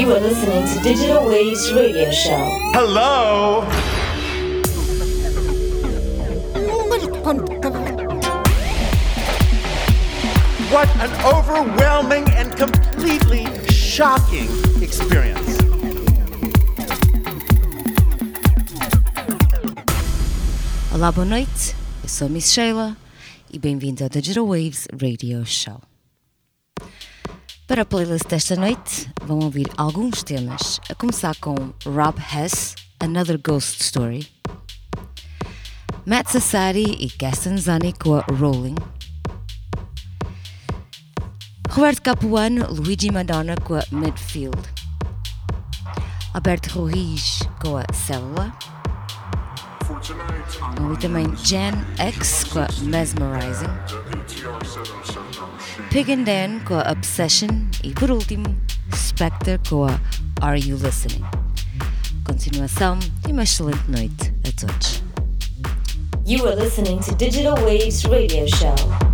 You are listening to Digital Waves Radio Show. Hello. What an overwhelming and completely shocking experience. Olá, boa noite. Eu sou a Miss Sheila e bem-vindo ao Digital Waves Radio Show. Para a playlist desta noite, vão ouvir alguns temas, a começar com Rob Hess, Another Ghost Story, Matt Sassari e Gaston Zani com a Rolling, Roberto Capuano, Luigi Madonna com a Midfield, Alberto Ruiz com a Célula, e também Jan X com a Mesmerizing, Pig and Dan com a Obsession e por último Spectre com a Are You Listening? Continuação e uma excelente noite a todos. You are listening to Digital Waves Radio Show.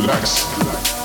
Relax, relax.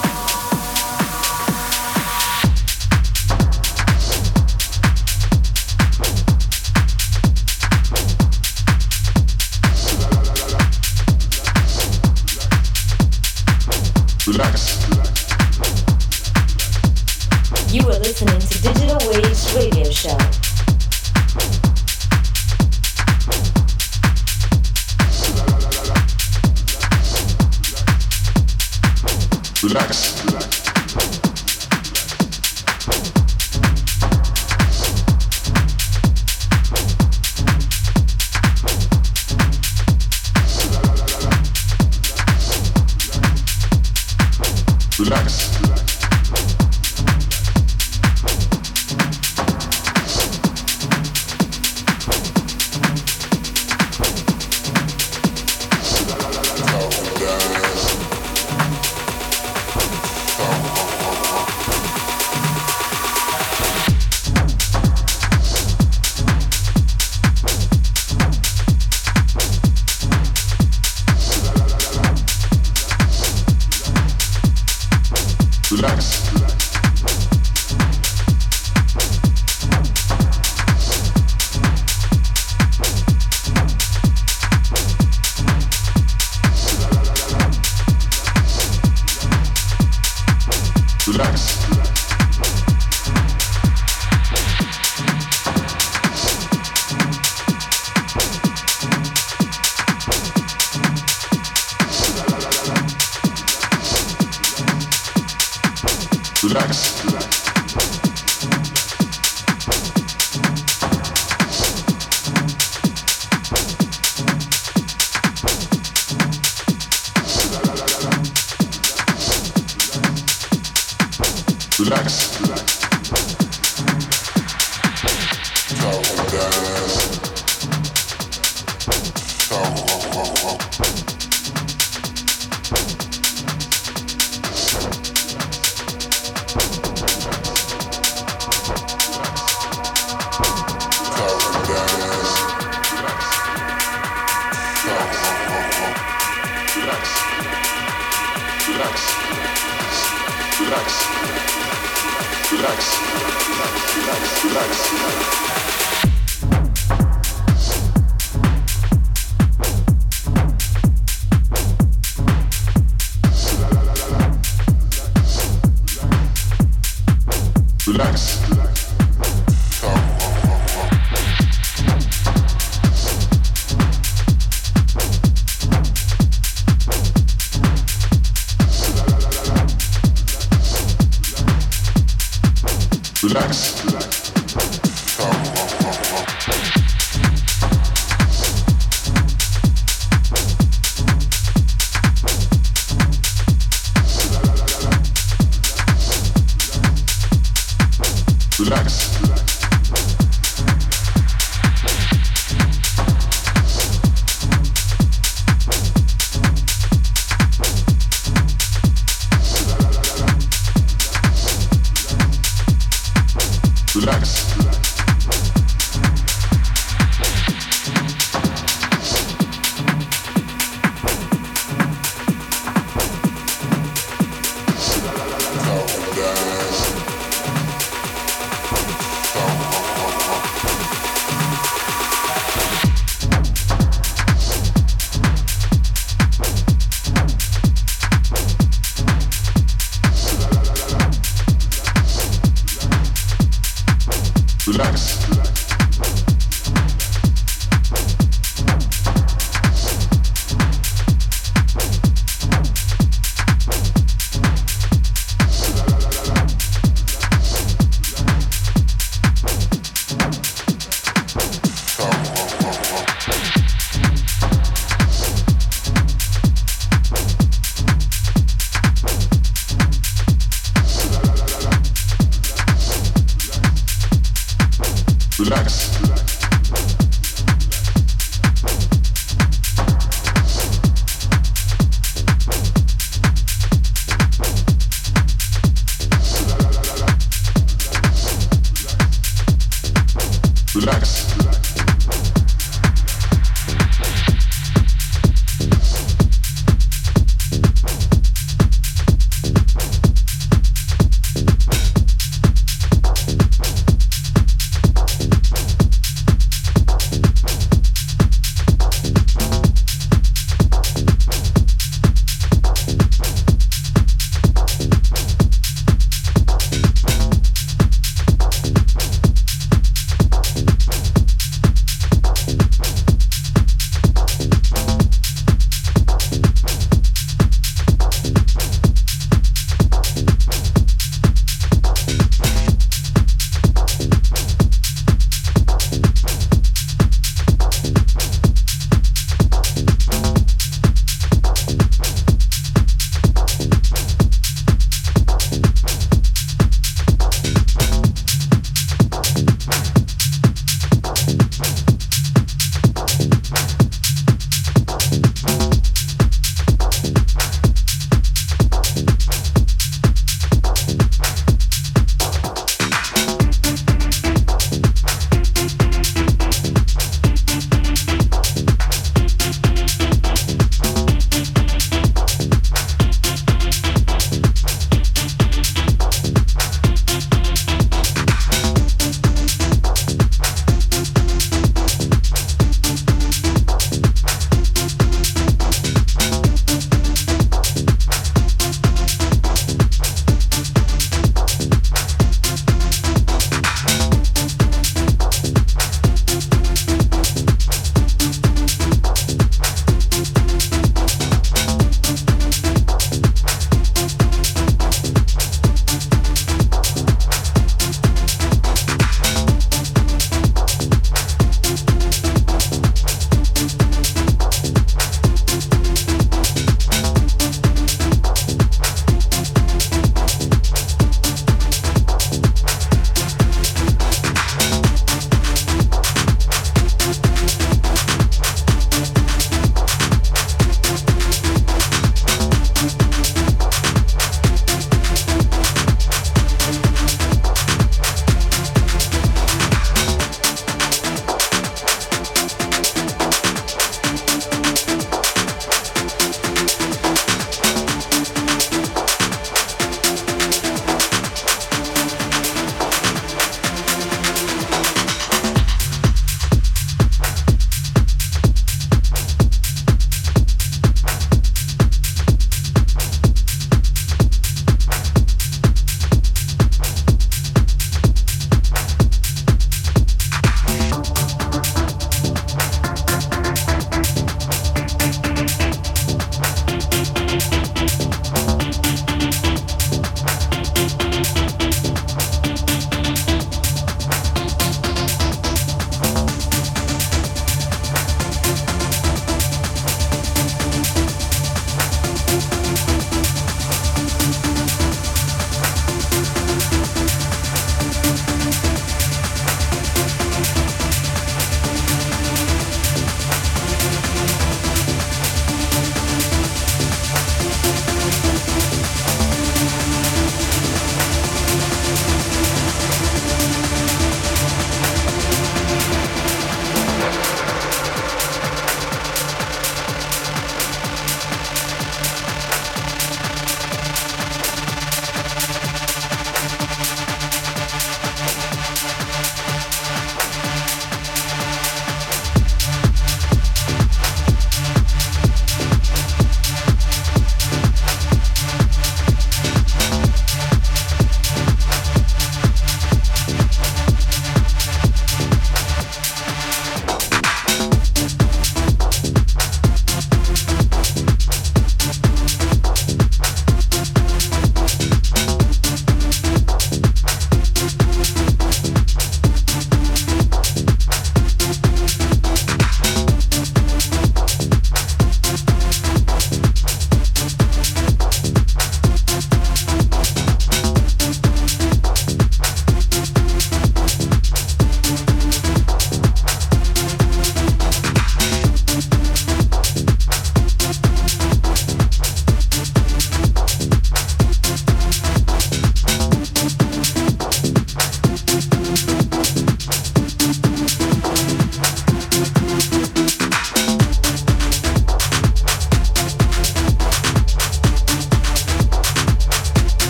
relax.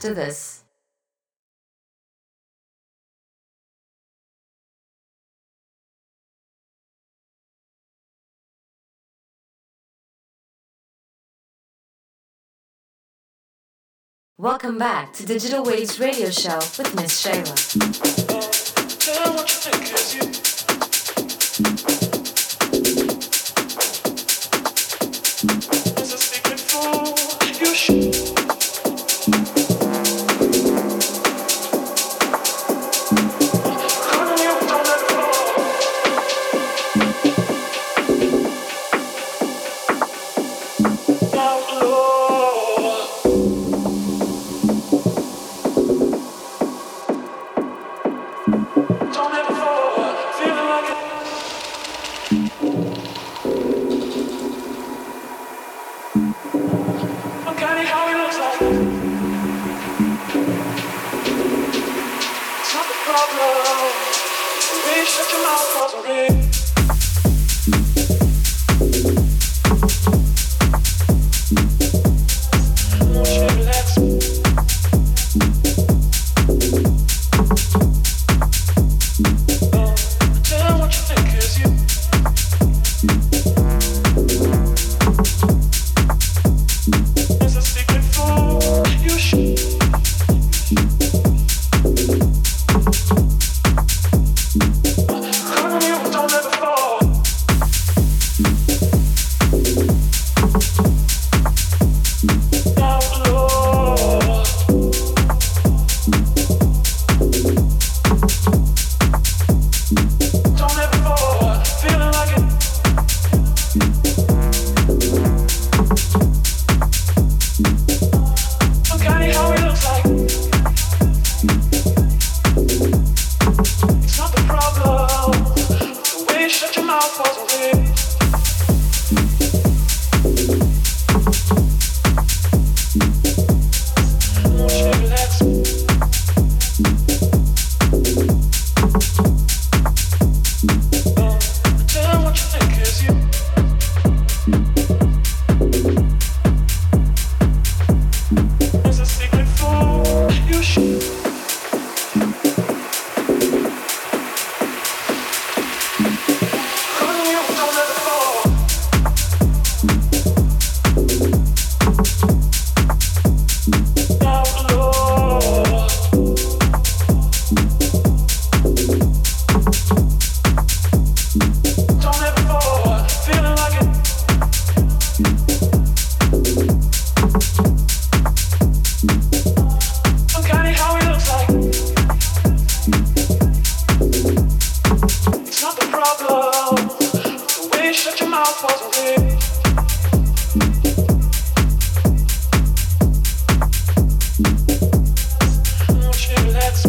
After this. Welcome back to Digital Waves Radio Show with Miss Sheila.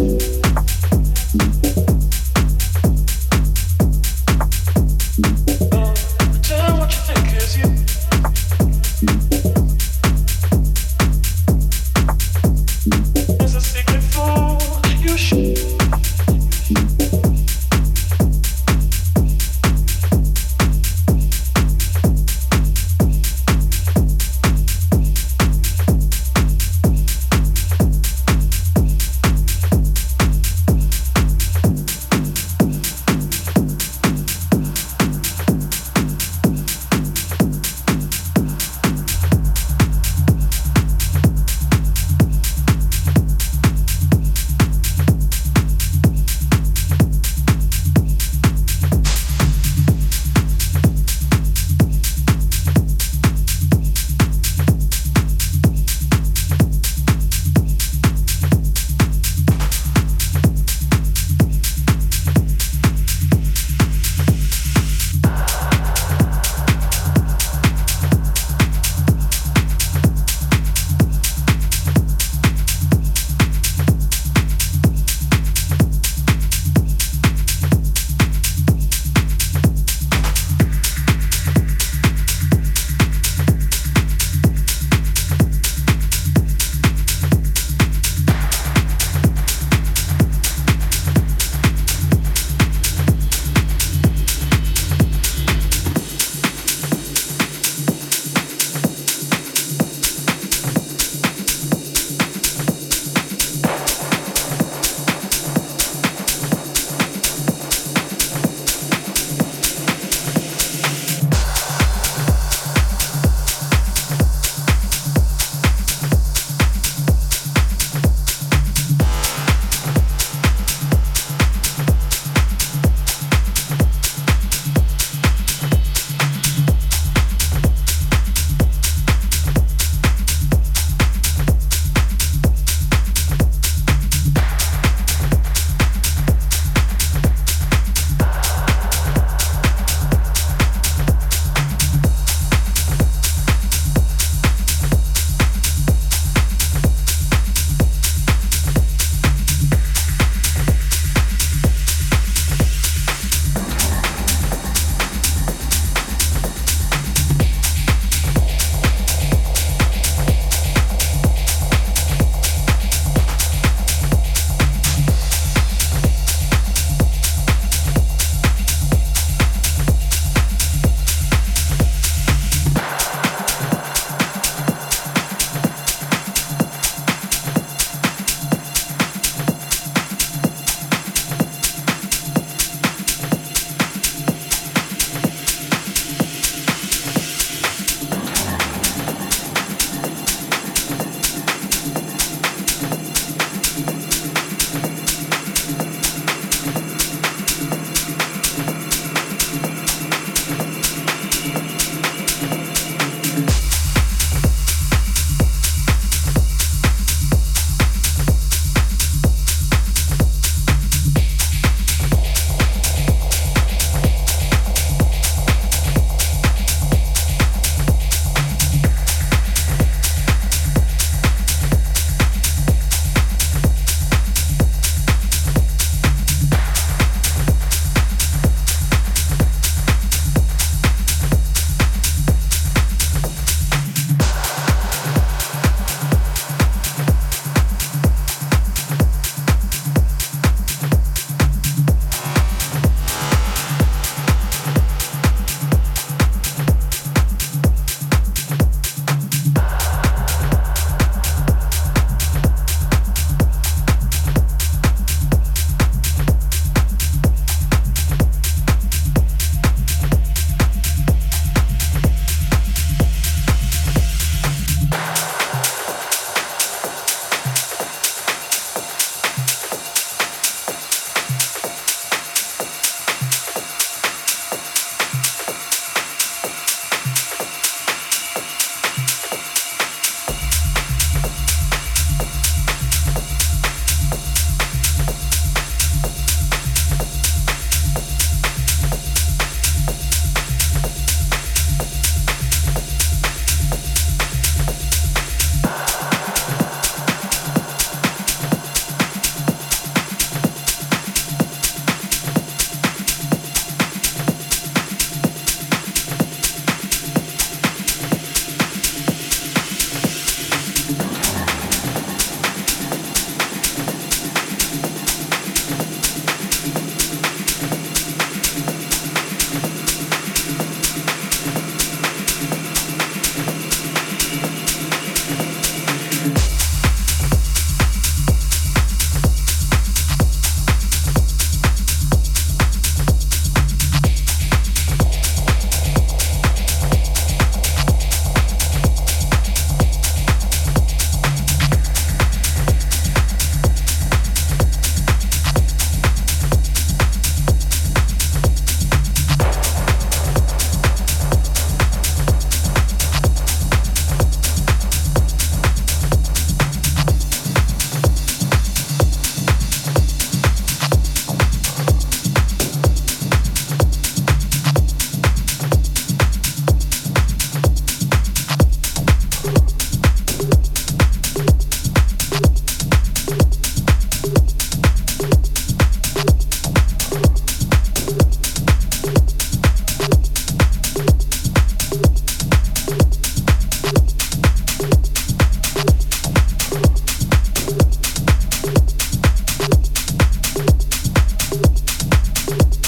you. Peace.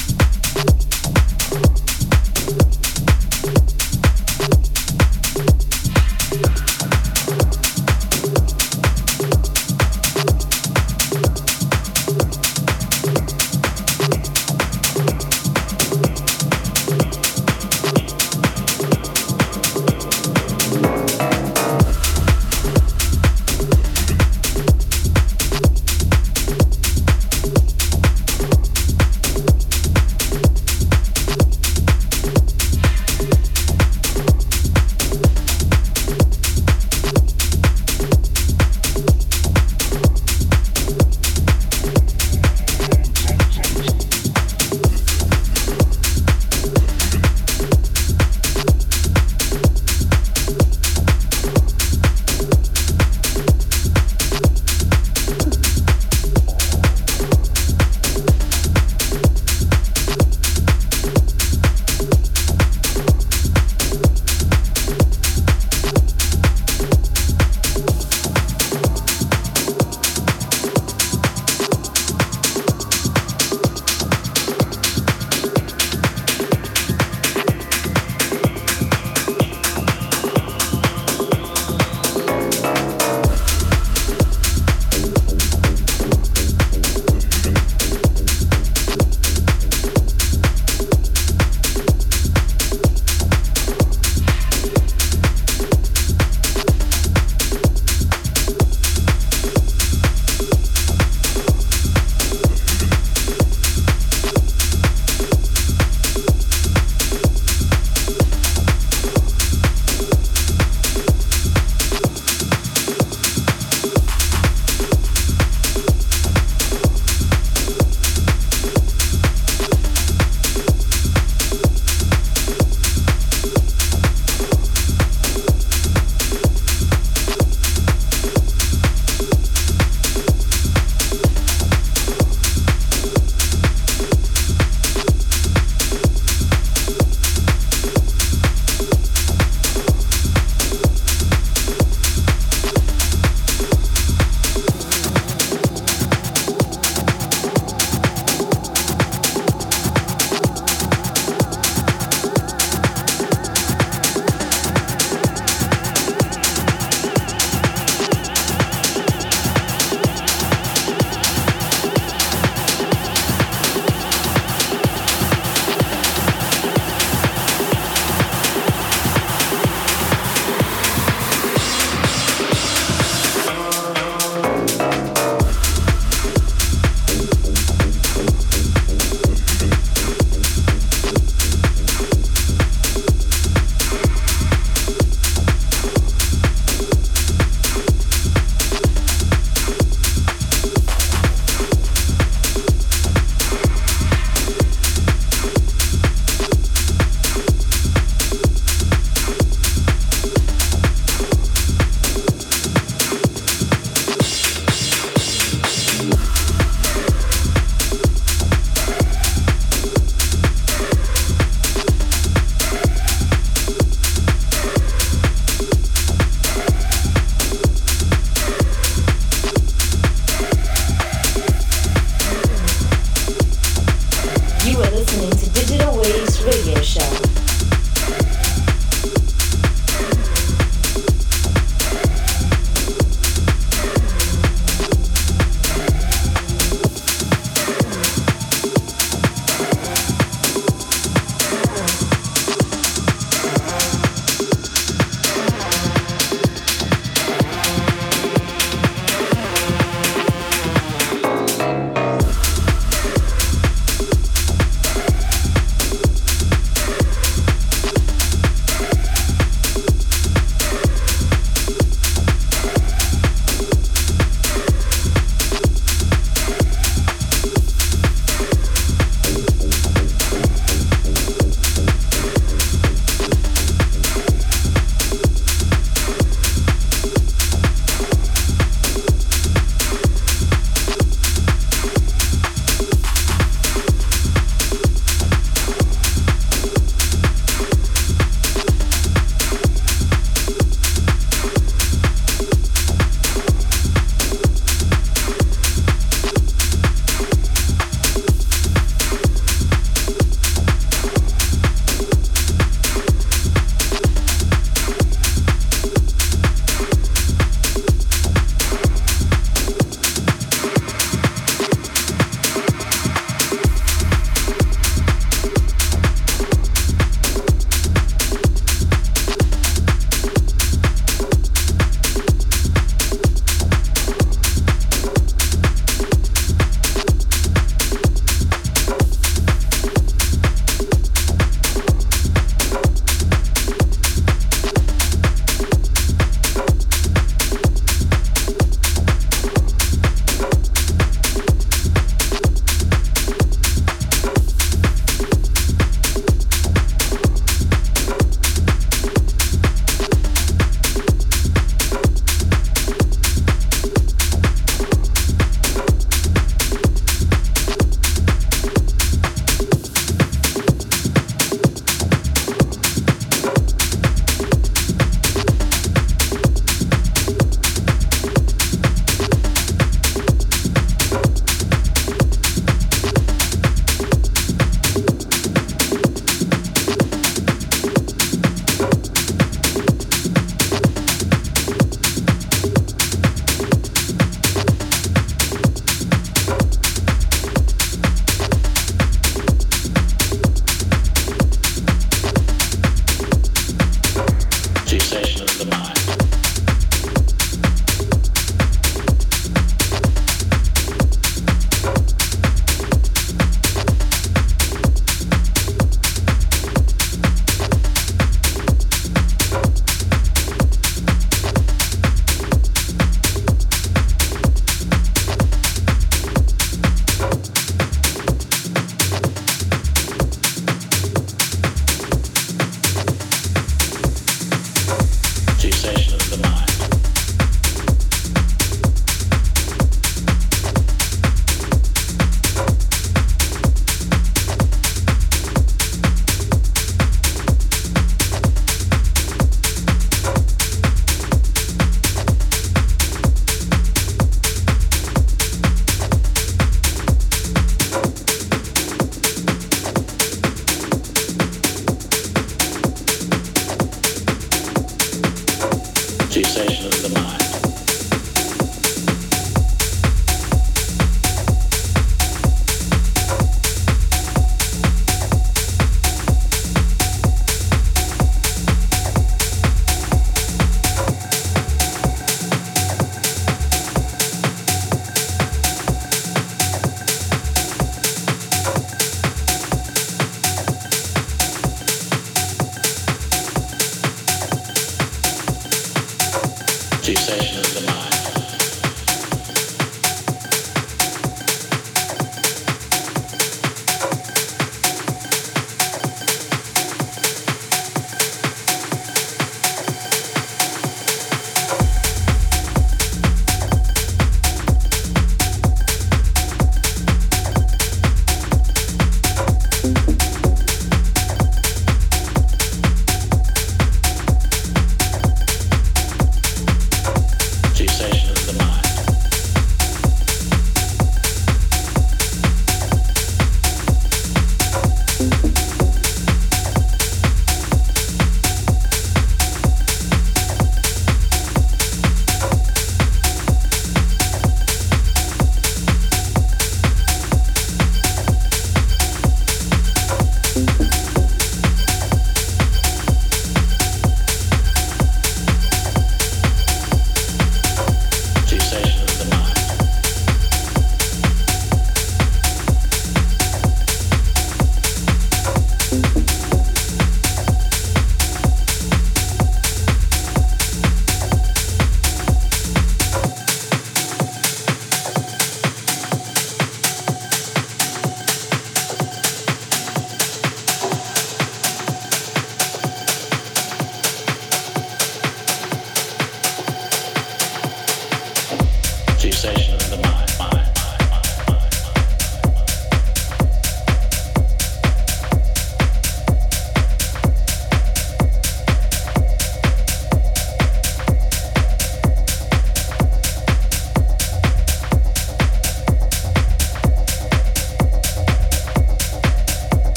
Sensation.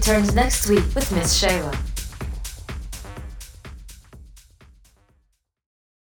Returns next week with Miss Sheila.